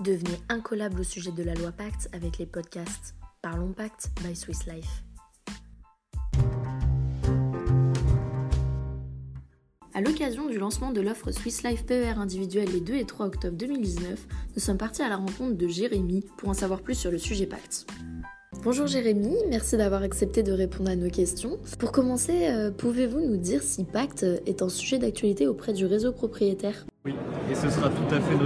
Devenez incollable au sujet de la loi Pacte avec les podcasts Parlons Pacte by Swiss Life. À l'occasion du lancement de l'offre Swiss Life PER individuel les 2 et 3 octobre 2019, nous sommes partis à la rencontre de Jérémy pour en savoir plus sur le sujet Pacte. Bonjour Jérémy, merci d'avoir accepté de répondre à nos questions. Pour commencer, euh, pouvez-vous nous dire si Pacte est un sujet d'actualité auprès du réseau propriétaire? Oui, et ce sera tout à fait notre